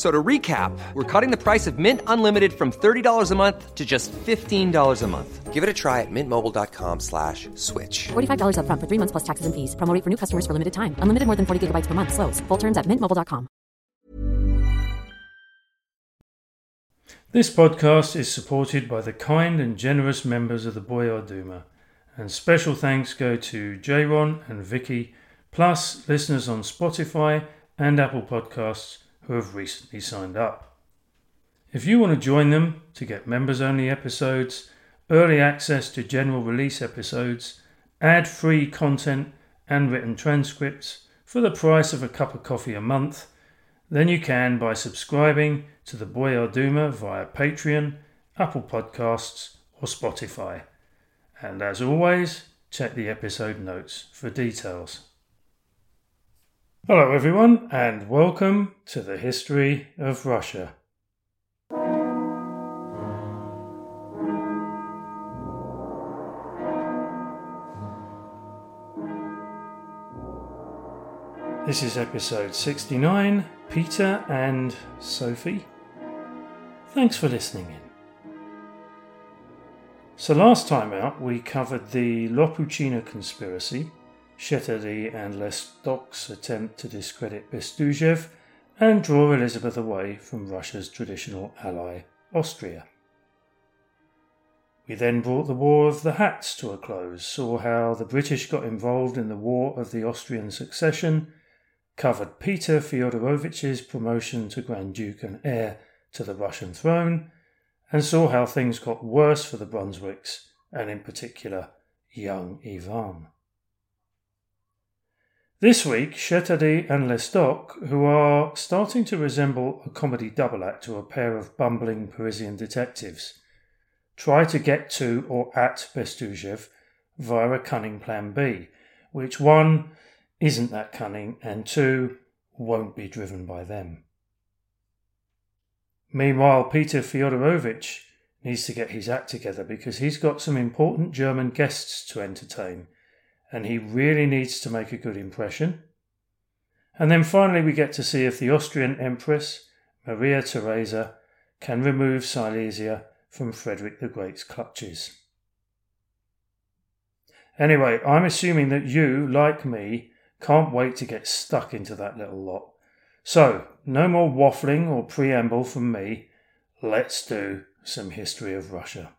So to recap, we're cutting the price of Mint Unlimited from $30 a month to just $15 a month. Give it a try at mintmobile.com slash switch. $45 upfront for three months plus taxes and fees. Promo for new customers for limited time. Unlimited more than 40 gigabytes per month. Slows. Full terms at mintmobile.com. This podcast is supported by the kind and generous members of the Boyar Duma. And special thanks go to Jayron and Vicky, plus listeners on Spotify and Apple Podcasts who have recently signed up. If you want to join them to get members only episodes, early access to general release episodes, ad free content, and written transcripts for the price of a cup of coffee a month, then you can by subscribing to the Boyar Duma via Patreon, Apple Podcasts, or Spotify. And as always, check the episode notes for details. Hello, everyone, and welcome to the history of Russia. This is episode 69 Peter and Sophie. Thanks for listening in. So, last time out, we covered the Lopukhina conspiracy Chétardie and Lestocq's attempt to discredit Bestuzhev and draw Elizabeth away from Russia's traditional ally, Austria. We then brought the War of the Hats to a close, saw how the British got involved in the War of the Austrian Succession, covered Peter Fyodorovich's promotion to Grand Duke and heir to the Russian throne, and saw how things got worse for the Brunswicks, and in particular, young Ivan. This week, Chétardie and Lestocq, who are starting to resemble a comedy double act to a pair of bumbling Parisian detectives, try to get to or at Bestuzhev via a cunning plan B, which one isn't that cunning and two won't be driven by them. Meanwhile, Peter Fyodorovich needs to get his act together because he's got some important German guests to entertain and he really needs to make a good impression. And then finally, we get to see if the Austrian Empress, Maria Theresa, can remove Silesia from Frederick the Great's clutches. Anyway, I'm assuming that you, like me, can't wait to get stuck into that little lot. So, no more waffling or preamble from me. Let's do some history of Russia.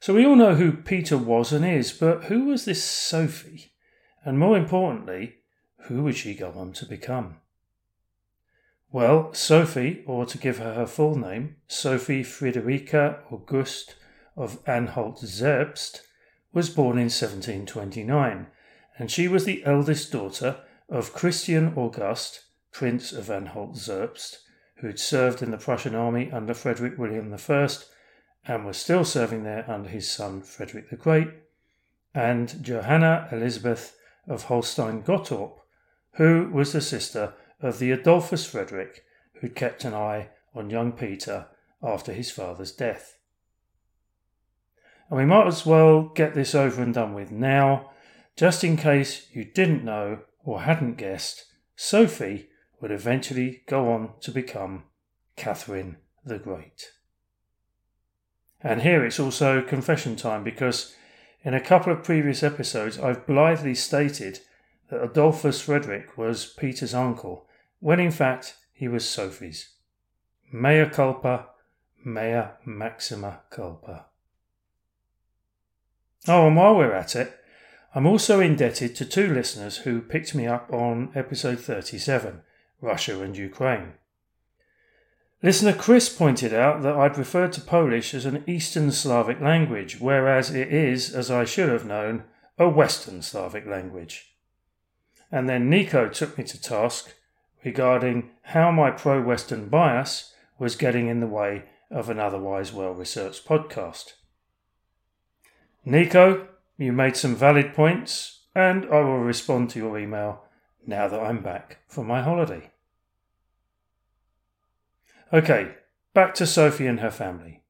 So we all know who Peter was and is, but who was this Sophie? And more importantly, who would she go on to become? Well, Sophie, or to give her her full name, Sophie Friederike Auguste of Anhalt-Zerbst, was born in 1729, and she was the eldest daughter of Christian August, Prince of Anhalt-Zerbst, who had served in the Prussian army under Frederick William I and was still serving there under his son Frederick the Great, and Johanna Elizabeth of Holstein Gottorp, who was the sister of the Adolphus Frederick, who'd kept an eye on young Peter after his father's death. And we might as well get this over and done with now. Just in case you didn't know or hadn't guessed, Sophie would eventually go on to become Catherine the Great. And here it's also confession time because in a couple of previous episodes I've blithely stated that Adolphus Frederick was Peter's uncle, when in fact he was Sophie's. Mea culpa, mea maxima culpa. Oh, and while we're at it, I'm also indebted to two listeners who picked me up on episode 37 Russia and Ukraine. Listener Chris pointed out that I'd referred to Polish as an Eastern Slavic language, whereas it is, as I should have known, a Western Slavic language. And then Nico took me to task regarding how my pro Western bias was getting in the way of an otherwise well researched podcast. Nico, you made some valid points, and I will respond to your email now that I'm back from my holiday. Okay, back to Sophie and her family.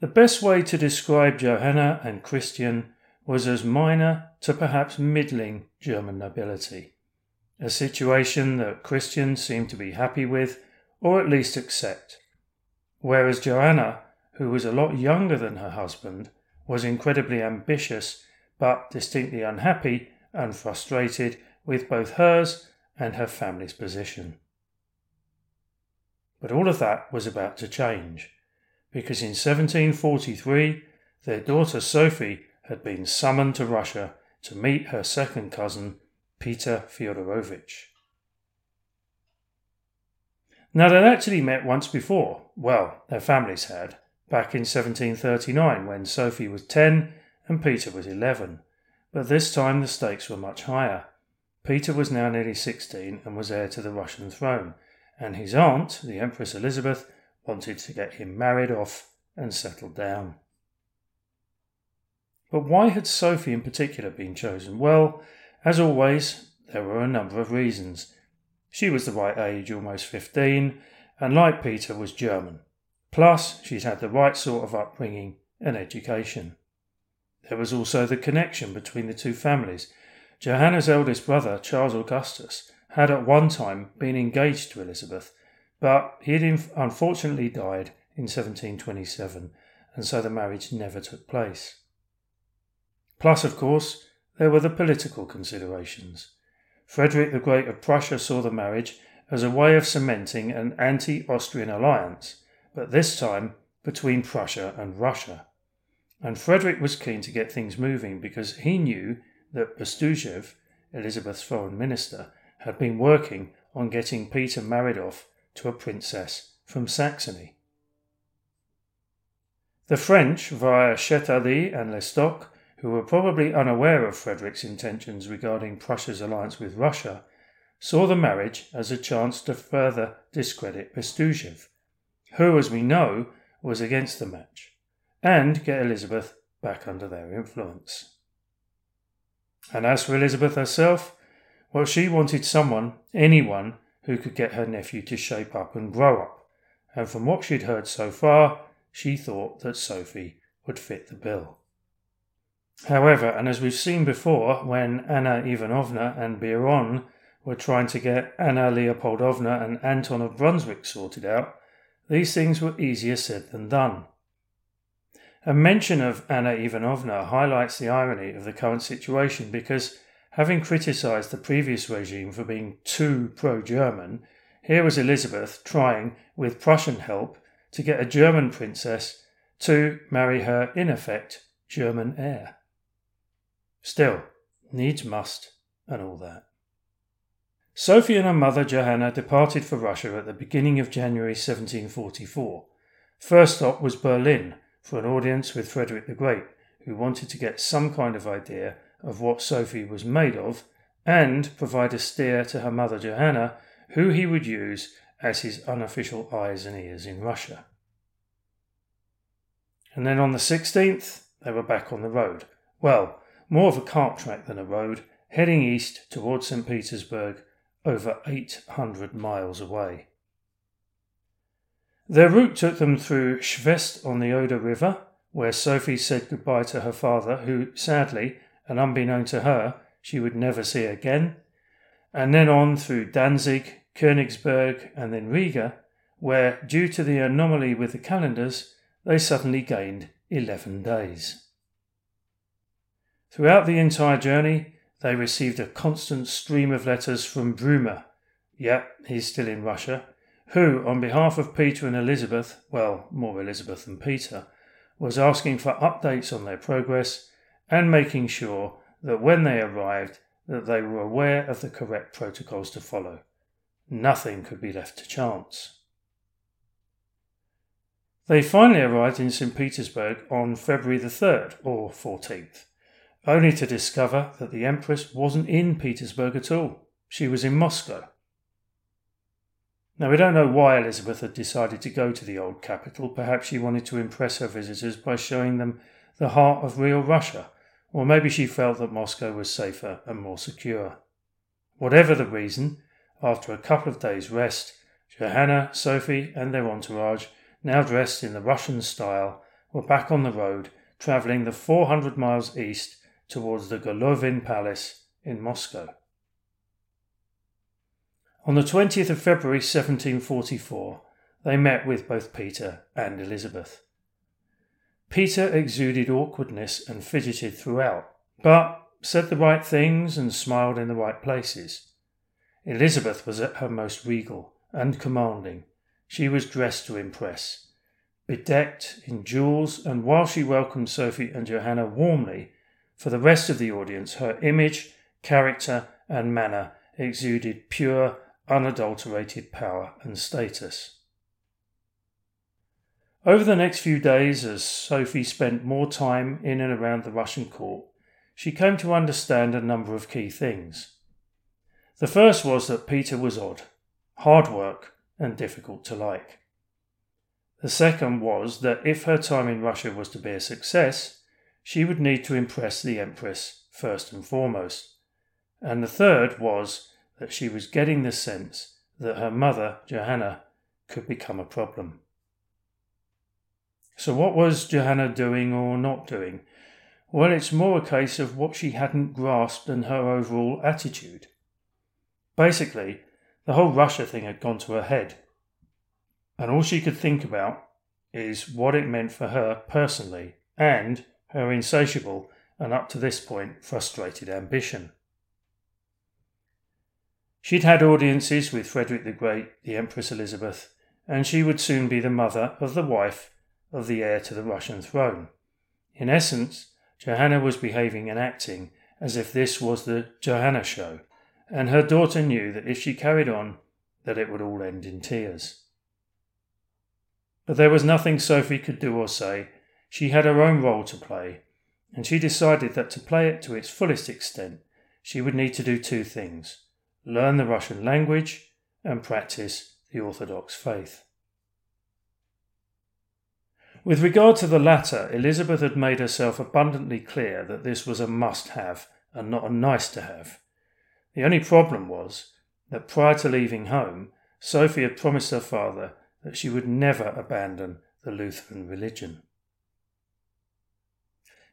The best way to describe Johanna and Christian was as minor to perhaps middling German nobility, a situation that Christian seemed to be happy with or at least accept, whereas Johanna, who was a lot younger than her husband, was incredibly ambitious but distinctly unhappy and frustrated with both hers and her family's position. But all of that was about to change, because in 1743 their daughter Sophie had been summoned to Russia to meet her second cousin, Peter Fyodorovich. Now, they'd actually met once before. Well, their families had, back in 1739 when Sophie was 10 and Peter was 11. But this time the stakes were much higher. Peter was now nearly 16 and was heir to the Russian throne, and his aunt, the Empress Elizabeth, wanted to get him married off and settled down. But why had Sophie in particular been chosen? Well, as always, there were a number of reasons. She was the right age, almost 15, and like Peter, was German. Plus, she'd had the right sort of upbringing and education. There was also the connection between the two families. Johanna's eldest brother, Charles Augustus, had at one time been engaged to Elizabeth, but he had unfortunately died in 1727, and so the marriage never took place. Plus, of course, there were the political considerations. Frederick the Great of Prussia saw the marriage as a way of cementing an anti Austrian alliance but this time between Prussia and Russia. And Frederick was keen to get things moving because he knew that Bestuzhev, Elizabeth's foreign minister, had been working on getting Peter married off to a princess from Saxony. The French, via Chétardie and Lestocq, who were probably unaware of Frederick's intentions regarding Prussia's alliance with Russia, saw the marriage as a chance to further discredit Bestuzhev who, as we know, was against the match, and get Elizabeth back under their influence. And as for Elizabeth herself, well, she wanted someone, anyone, who could get her nephew to shape up and grow up, and from what she'd heard so far, she thought that Sophie would fit the bill. However, and as we've seen before, when Anna Ivanovna and Biron were trying to get Anna Leopoldovna and Anton of Brunswick sorted out, these things were easier said than done. A mention of Anna Ivanovna highlights the irony of the current situation because, having criticised the previous regime for being too pro German, here was Elizabeth trying, with Prussian help, to get a German princess to marry her, in effect, German heir. Still, needs must, and all that. Sophie and her mother Johanna departed for Russia at the beginning of January 1744. First stop was Berlin for an audience with Frederick the Great, who wanted to get some kind of idea of what Sophie was made of and provide a steer to her mother Johanna, who he would use as his unofficial eyes and ears in Russia. And then on the 16th, they were back on the road. Well, more of a cart track than a road, heading east towards St. Petersburg over 800 miles away. Their route took them through Schwedt on the Oder River, where Sophie said goodbye to her father, who sadly, and unbeknown to her, she would never see again, and then on through Danzig, Königsberg, and then Riga, where, due to the anomaly with the calendars, they suddenly gained 11 days. Throughout the entire journey, they received a constant stream of letters from Brümmer. Yep, he's still in Russia, who, on behalf of Peter and Elizabeth, well, more Elizabeth than Peter, was asking for updates on their progress and making sure that when they arrived that they were aware of the correct protocols to follow. Nothing could be left to chance. They finally arrived in St. Petersburg on February the 3rd or 14th, only to discover that the Empress wasn't in Petersburg at all. She was in Moscow. Now, we don't know why Elizabeth had decided to go to the old capital. Perhaps she wanted to impress her visitors by showing them the heart of real Russia, or maybe she felt that Moscow was safer and more secure. Whatever the reason, after a couple of days' rest, Johanna, Sophie, and their entourage, now dressed in the Russian style, were back on the road, travelling the 400 miles east towards the Golovin Palace in Moscow. On the 20th of February 1744, they met with both Peter and Elizabeth. Peter exuded awkwardness and fidgeted throughout, but said the right things and smiled in the right places. Elizabeth was at her most regal and commanding. She was dressed to impress, bedecked in jewels, and while she welcomed Sophie and Johanna warmly, for the rest of the audience her image, character, and manner exuded pure unadulterated power and status. Over the next few days, as Sophie spent more time in and around the Russian court, she came to understand a number of key things. The first was that Peter was odd, hard work, and difficult to like. The second was that if her time in Russia was to be a success, she would need to impress the Empress first and foremost. And the third was that she was getting the sense that her mother, Johanna, could become a problem. So, what was Johanna doing or not doing? Well, it's more a case of what she hadn't grasped and her overall attitude. Basically, the whole Russia thing had gone to her head, and all she could think about is what it meant for her personally and her insatiable and up to this point frustrated ambition. She'd had audiences with Frederick the Great, the Empress Elizabeth, and she would soon be the mother of the wife of the heir to the Russian throne. In essence, Johanna was behaving and acting as if this was the Johanna show, and her daughter knew that if she carried on, that it would all end in tears. But there was nothing Sophie could do or say. She had her own role to play, and she decided that to play it to its fullest extent, she would need to do two things learn the Russian language, and practice the Orthodox faith. With regard to the latter, Elizabeth had made herself abundantly clear that this was a must have and not a nice to have. The only problem was that prior to leaving home, Sophie had promised her father that she would never abandon the Lutheran religion.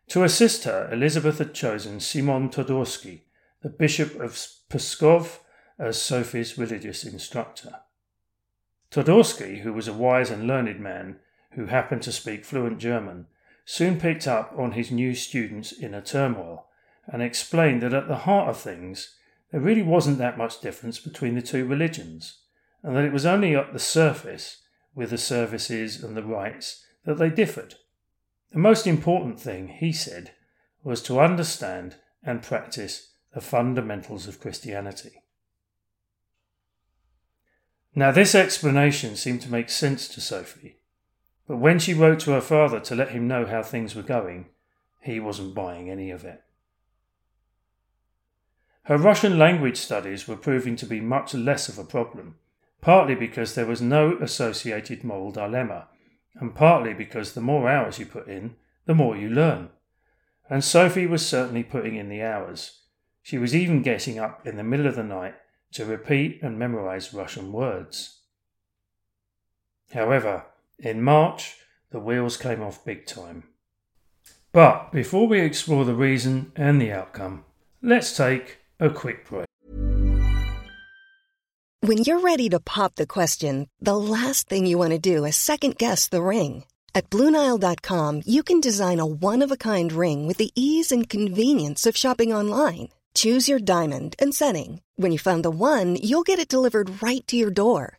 To assist her, Elizabeth had chosen Simon Todorsky, the Bishop of Pskov as Sophie's religious instructor. Todorsky, who was a wise and learned man who happened to speak fluent German, soon picked up on his new student's inner turmoil and explained that at the heart of things there really wasn't that much difference between the two religions, and that it was only at the surface, with the services and the rites, that they differed. The most important thing, he said, was to understand and practice the fundamentals of Christianity. Now, this explanation seemed to make sense to Sophie, but when she wrote to her father to let him know how things were going, he wasn't buying any of it. Her Russian language studies were proving to be much less of a problem, partly because there was no associated moral dilemma, and partly because the more hours you put in, the more you learn. And Sophie was certainly putting in the hours. She was even getting up in the middle of the night to repeat and memorize Russian words. However, in March, the wheels came off big time. But before we explore the reason and the outcome, let's take a quick break. When you're ready to pop the question, the last thing you want to do is second guess the ring. At Bluenile.com, you can design a one of a kind ring with the ease and convenience of shopping online. Choose your diamond and setting. When you find the one, you'll get it delivered right to your door.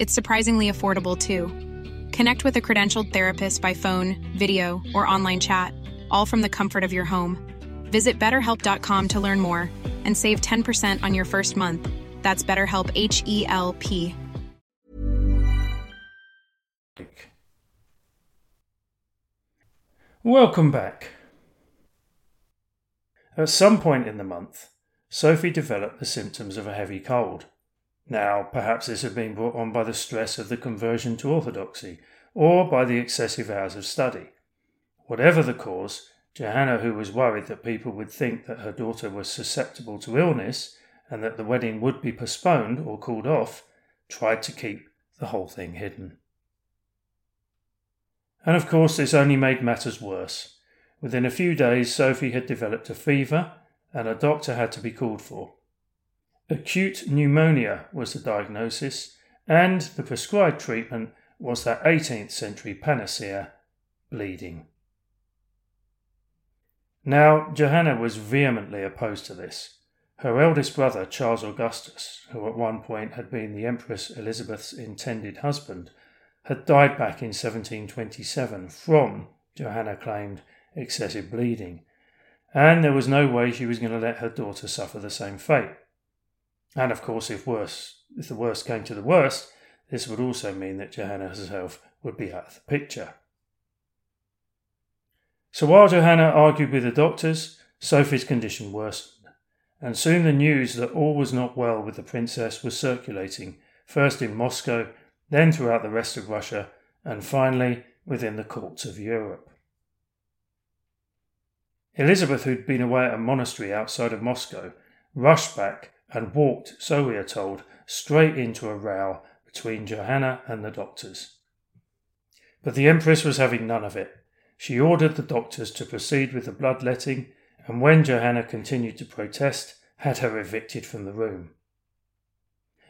It's surprisingly affordable too. Connect with a credentialed therapist by phone, video, or online chat, all from the comfort of your home. Visit betterhelp.com to learn more and save 10% on your first month. That's BetterHelp H E L P. Welcome back. At some point in the month, Sophie developed the symptoms of a heavy cold. Now, perhaps this had been brought on by the stress of the conversion to orthodoxy, or by the excessive hours of study. Whatever the cause, Johanna, who was worried that people would think that her daughter was susceptible to illness and that the wedding would be postponed or called off, tried to keep the whole thing hidden. And of course, this only made matters worse. Within a few days, Sophie had developed a fever, and a doctor had to be called for. Acute pneumonia was the diagnosis, and the prescribed treatment was that 18th century panacea bleeding. Now, Johanna was vehemently opposed to this. Her eldest brother, Charles Augustus, who at one point had been the Empress Elizabeth's intended husband, had died back in 1727 from, Johanna claimed, excessive bleeding, and there was no way she was going to let her daughter suffer the same fate. And of course, if worse, if the worst came to the worst, this would also mean that Johanna herself would be out of the picture. So while Johanna argued with the doctors, Sophie's condition worsened, and soon the news that all was not well with the princess was circulating, first in Moscow, then throughout the rest of Russia, and finally within the courts of Europe. Elizabeth, who'd been away at a monastery outside of Moscow, rushed back and walked, so we are told, straight into a row between Johanna and the doctors. But the Empress was having none of it. She ordered the doctors to proceed with the bloodletting, and when Johanna continued to protest, had her evicted from the room.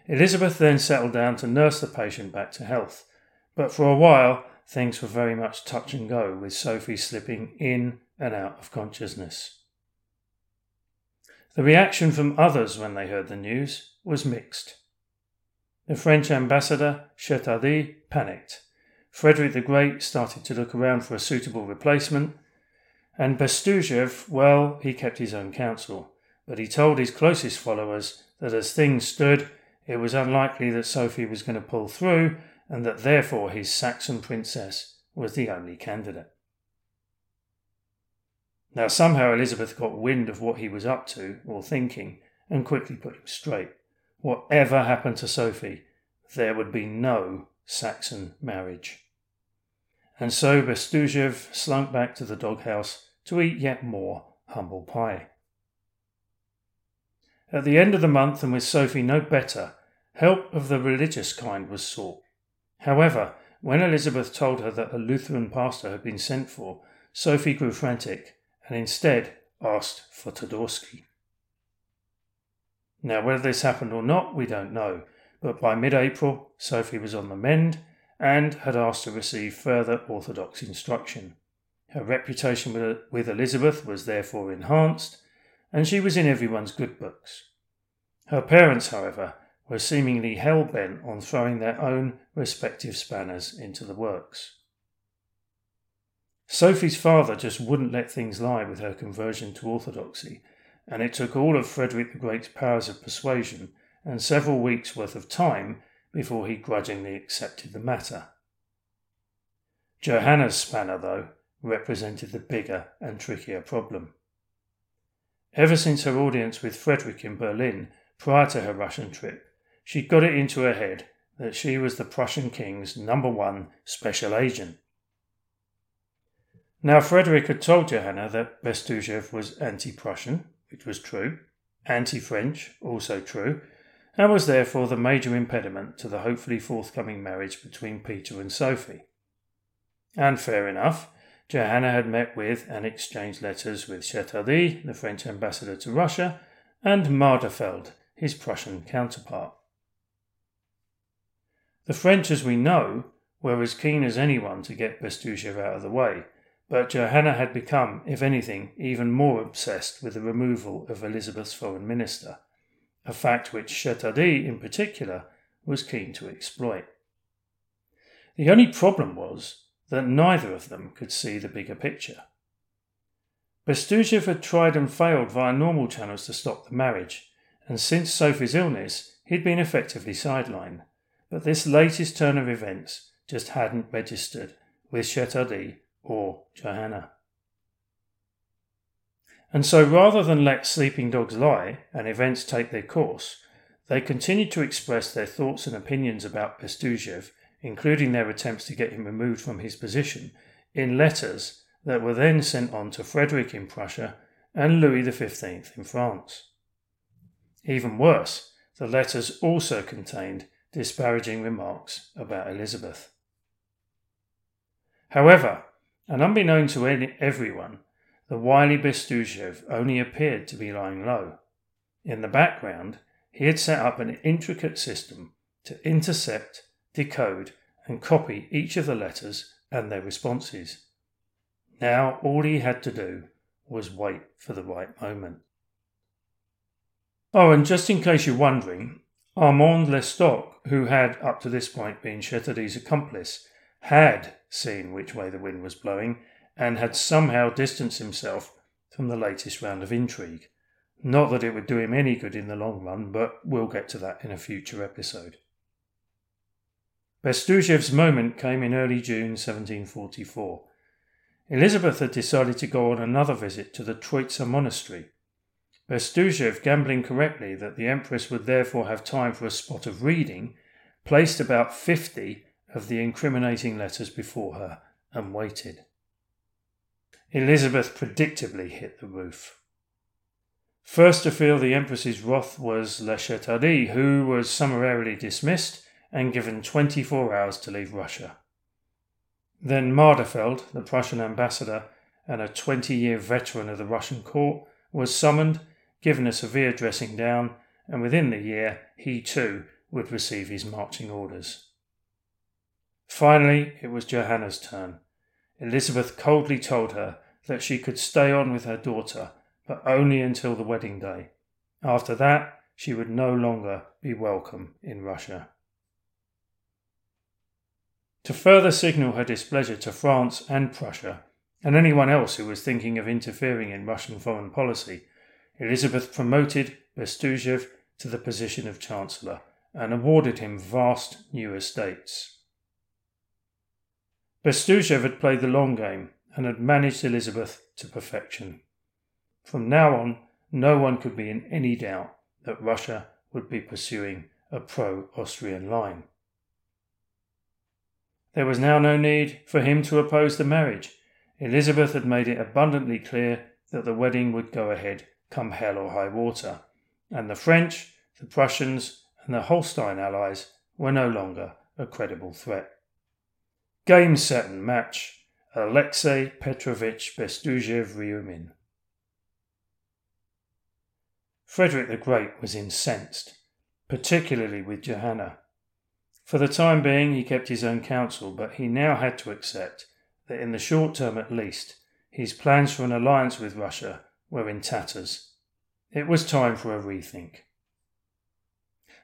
Elizabeth then settled down to nurse the patient back to health, but for a while things were very much touch and go, with Sophie slipping in and out of consciousness. The reaction from others when they heard the news was mixed. The French ambassador, Chétardie, panicked. Frederick the Great started to look around for a suitable replacement, and Bestuzhev, well, he kept his own counsel, but he told his closest followers that as things stood, it was unlikely that Sophie was going to pull through, and that therefore his Saxon princess was the only candidate. Now, somehow Elizabeth got wind of what he was up to or thinking and quickly put him straight. Whatever happened to Sophie, there would be no Saxon marriage. And so Bestuzhev slunk back to the doghouse to eat yet more humble pie. At the end of the month, and with Sophie no better, help of the religious kind was sought. However, when Elizabeth told her that a Lutheran pastor had been sent for, Sophie grew frantic and instead asked for Todorsky. Now, whether this happened or not, we don't know, but by mid April, Sophie was on the mend and had asked to receive further Orthodox instruction. Her reputation with Elizabeth was therefore enhanced, and she was in everyone's good books. Her parents, however, were seemingly hell bent on throwing their own respective spanners into the works. Sophie's father just wouldn't let things lie with her conversion to Orthodoxy, and it took all of Frederick the Great's powers of persuasion and several weeks' worth of time before he grudgingly accepted the matter. Johanna's spanner, though, represented the bigger and trickier problem. ever since her audience with Frederick in Berlin prior to her Russian trip, she'd got it into her head that she was the Prussian king's number one special agent. Now, Frederick had told Johanna that Bestuzhev was anti Prussian, which was true, anti French, also true, and was therefore the major impediment to the hopefully forthcoming marriage between Peter and Sophie. And fair enough, Johanna had met with and exchanged letters with Chétardie, the French ambassador to Russia, and Mardefeld, his Prussian counterpart. The French, as we know, were as keen as anyone to get Bestuzhev out of the way, but Johanna had become, if anything, even more obsessed with the removal of Elizabeth's foreign minister, a fact which Chétardie, in particular, was keen to exploit. The only problem was that neither of them could see the bigger picture. Bestuzhev had tried and failed via normal channels to stop the marriage, and since Sophie's illness, he'd been effectively sidelined. But this latest turn of events just hadn't registered with Chétardie or Johanna. And so rather than let sleeping dogs lie and events take their course, they continued to express their thoughts and opinions about Bestuzhev including their attempts to get him removed from his position, in letters that were then sent on to Frederick in Prussia and Louis XV in France. Even worse, the letters also contained disparaging remarks about Elizabeth. However, and unbeknown to everyone, the wily Bestuzhev only appeared to be lying low. In the background, he had set up an intricate system to intercept decode, and copy each of the letters and their responses. Now all he had to do was wait for the right moment. Oh, and just in case you're wondering, Armand Lestocq, who had up to this point been Chétardie's accomplice, had seen which way the wind was blowing and had somehow distanced himself from the latest round of intrigue. Not that it would do him any good in the long run, but we'll get to that in a future episode. Bestuzhev's moment came in early June 1744. Elizabeth had decided to go on another visit to the Troitsa monastery. Bestuzhev, gambling correctly that the Empress would therefore have time for a spot of reading, placed about fifty of the incriminating letters before her and waited. Elizabeth predictably hit the roof. First to feel the Empress's wrath was Le Chétardie, who was summarily dismissed and given 24 hours to leave Russia. Then Mardefeld, the Prussian ambassador and a 20 year veteran of the Russian court, was summoned, given a severe dressing down, and within the year he too would receive his marching orders. Finally, it was Johanna's turn. Elizabeth coldly told her that she could stay on with her daughter, but only until the wedding day. After that, she would no longer be welcome in Russia. To further signal her displeasure to France and Prussia, and anyone else who was thinking of interfering in Russian foreign policy, Elizabeth promoted Bestuzhev to the position of Chancellor and awarded him vast new estates. Bestuzhev had played the long game and had managed Elizabeth to perfection. From now on, no one could be in any doubt that Russia would be pursuing a pro Austrian line. There was now no need for him to oppose the marriage. Elizabeth had made it abundantly clear that the wedding would go ahead, come hell or high water, and the French, the Prussians, and the Holstein allies were no longer a credible threat. Game, set, and match Alexei Petrovich Bestuzhev Ryumin. Frederick the Great was incensed, particularly with Johanna. For the time being, he kept his own counsel, but he now had to accept that, in the short term at least, his plans for an alliance with Russia were in tatters. It was time for a rethink.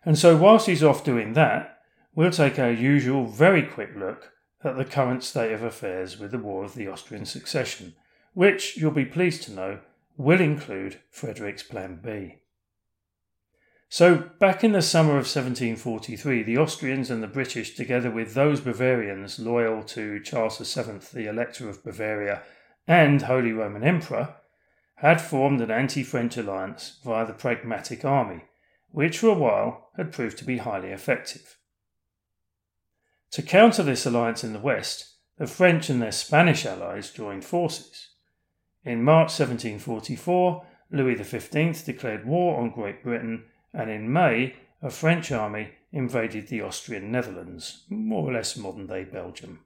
And so, whilst he's off doing that, we'll take our usual very quick look at the current state of affairs with the War of the Austrian Succession, which, you'll be pleased to know, will include Frederick's Plan B. So, back in the summer of 1743, the Austrians and the British, together with those Bavarians loyal to Charles VII, the Elector of Bavaria, and Holy Roman Emperor, had formed an anti French alliance via the Pragmatic Army, which for a while had proved to be highly effective. To counter this alliance in the West, the French and their Spanish allies joined forces. In March 1744, Louis XV declared war on Great Britain, and in May, a French army invaded the Austrian Netherlands, more or less modern day Belgium.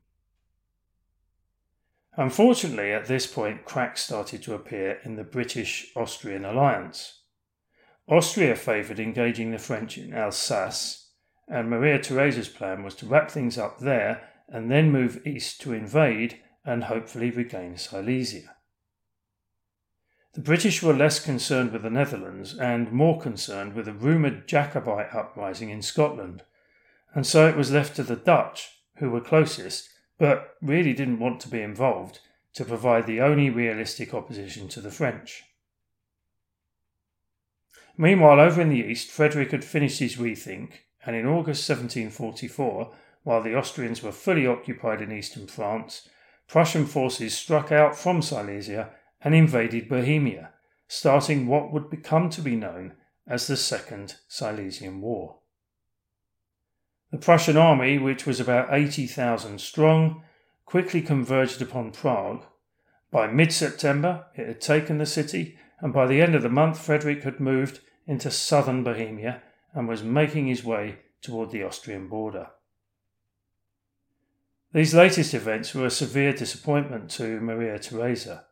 Unfortunately, at this point, cracks started to appear in the British Austrian alliance. Austria favoured engaging the French in Alsace, and Maria Theresa's plan was to wrap things up there and then move east to invade and hopefully regain Silesia. The British were less concerned with the Netherlands and more concerned with a rumoured Jacobite uprising in Scotland, and so it was left to the Dutch, who were closest, but really didn't want to be involved, to provide the only realistic opposition to the French. Meanwhile, over in the east, Frederick had finished his rethink, and in August 1744, while the Austrians were fully occupied in eastern France, Prussian forces struck out from Silesia and invaded Bohemia, starting what would become to be known as the Second Silesian War. The Prussian army, which was about 80,000 strong, quickly converged upon Prague. By mid September, it had taken the city, and by the end of the month, Frederick had moved into southern Bohemia and was making his way toward the Austrian border. These latest events were a severe disappointment to Maria Theresa.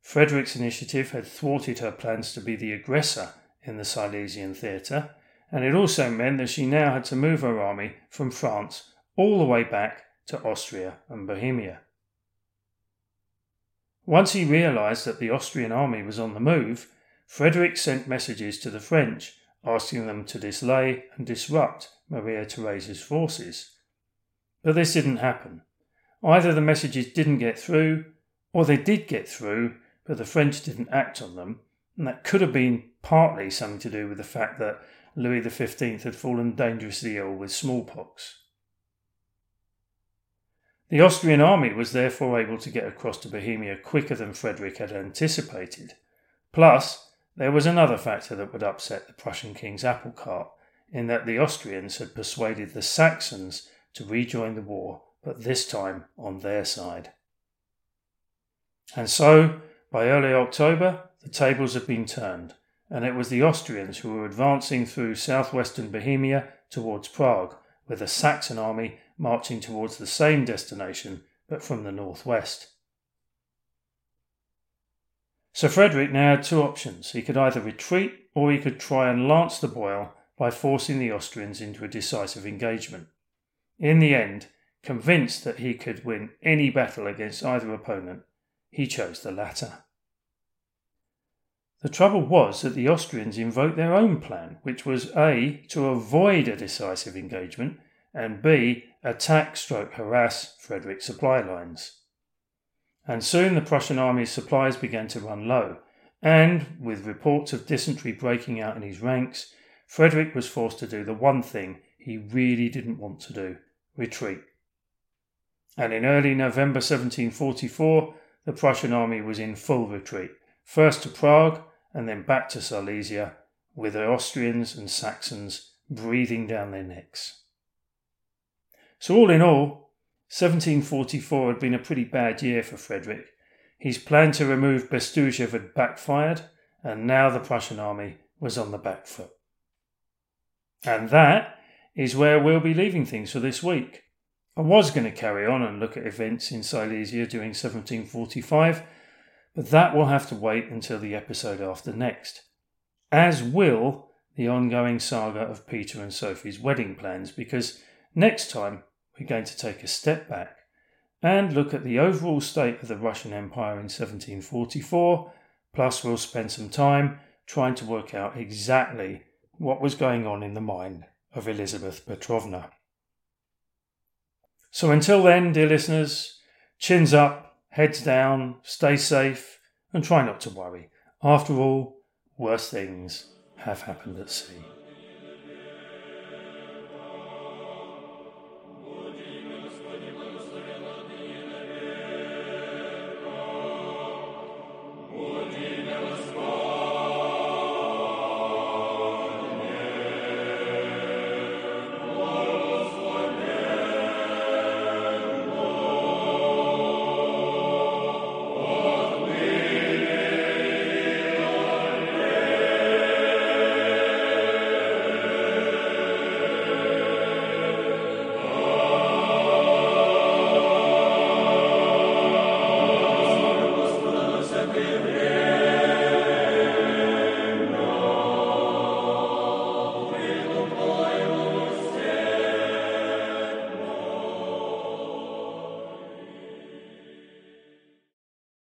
Frederick's initiative had thwarted her plans to be the aggressor in the Silesian theatre, and it also meant that she now had to move her army from France all the way back to Austria and Bohemia. Once he realized that the Austrian army was on the move, Frederick sent messages to the French asking them to dislay and disrupt Maria Theresa's forces. But this didn't happen. Either the messages didn't get through, or they did get through, but the French didn't act on them, and that could have been partly something to do with the fact that Louis XV had fallen dangerously ill with smallpox. The Austrian army was therefore able to get across to Bohemia quicker than Frederick had anticipated. Plus, there was another factor that would upset the Prussian king's apple cart, in that the Austrians had persuaded the Saxons to rejoin the war, but this time on their side. And so by early October, the tables had been turned, and it was the Austrians who were advancing through southwestern Bohemia towards Prague, with a Saxon army marching towards the same destination but from the northwest. So Frederick now had two options. He could either retreat or he could try and lance the boil by forcing the Austrians into a decisive engagement. In the end, convinced that he could win any battle against either opponent, he chose the latter. The trouble was that the Austrians invoked their own plan, which was A. to avoid a decisive engagement, and B. attack stroke harass Frederick's supply lines. And soon the Prussian army's supplies began to run low, and, with reports of dysentery breaking out in his ranks, Frederick was forced to do the one thing he really didn't want to do retreat. And in early November 1744, the Prussian army was in full retreat, first to Prague and then back to Silesia, with the Austrians and Saxons breathing down their necks. So, all in all, 1744 had been a pretty bad year for Frederick. His plan to remove Bestuzhev had backfired, and now the Prussian army was on the back foot. And that is where we'll be leaving things for this week. I was going to carry on and look at events in Silesia during 1745, but that will have to wait until the episode after next, as will the ongoing saga of Peter and Sophie's wedding plans, because next time we're going to take a step back and look at the overall state of the Russian Empire in 1744, plus we'll spend some time trying to work out exactly what was going on in the mind of Elizabeth Petrovna. So until then, dear listeners, chins up, heads down, stay safe, and try not to worry. After all, worse things have happened at sea.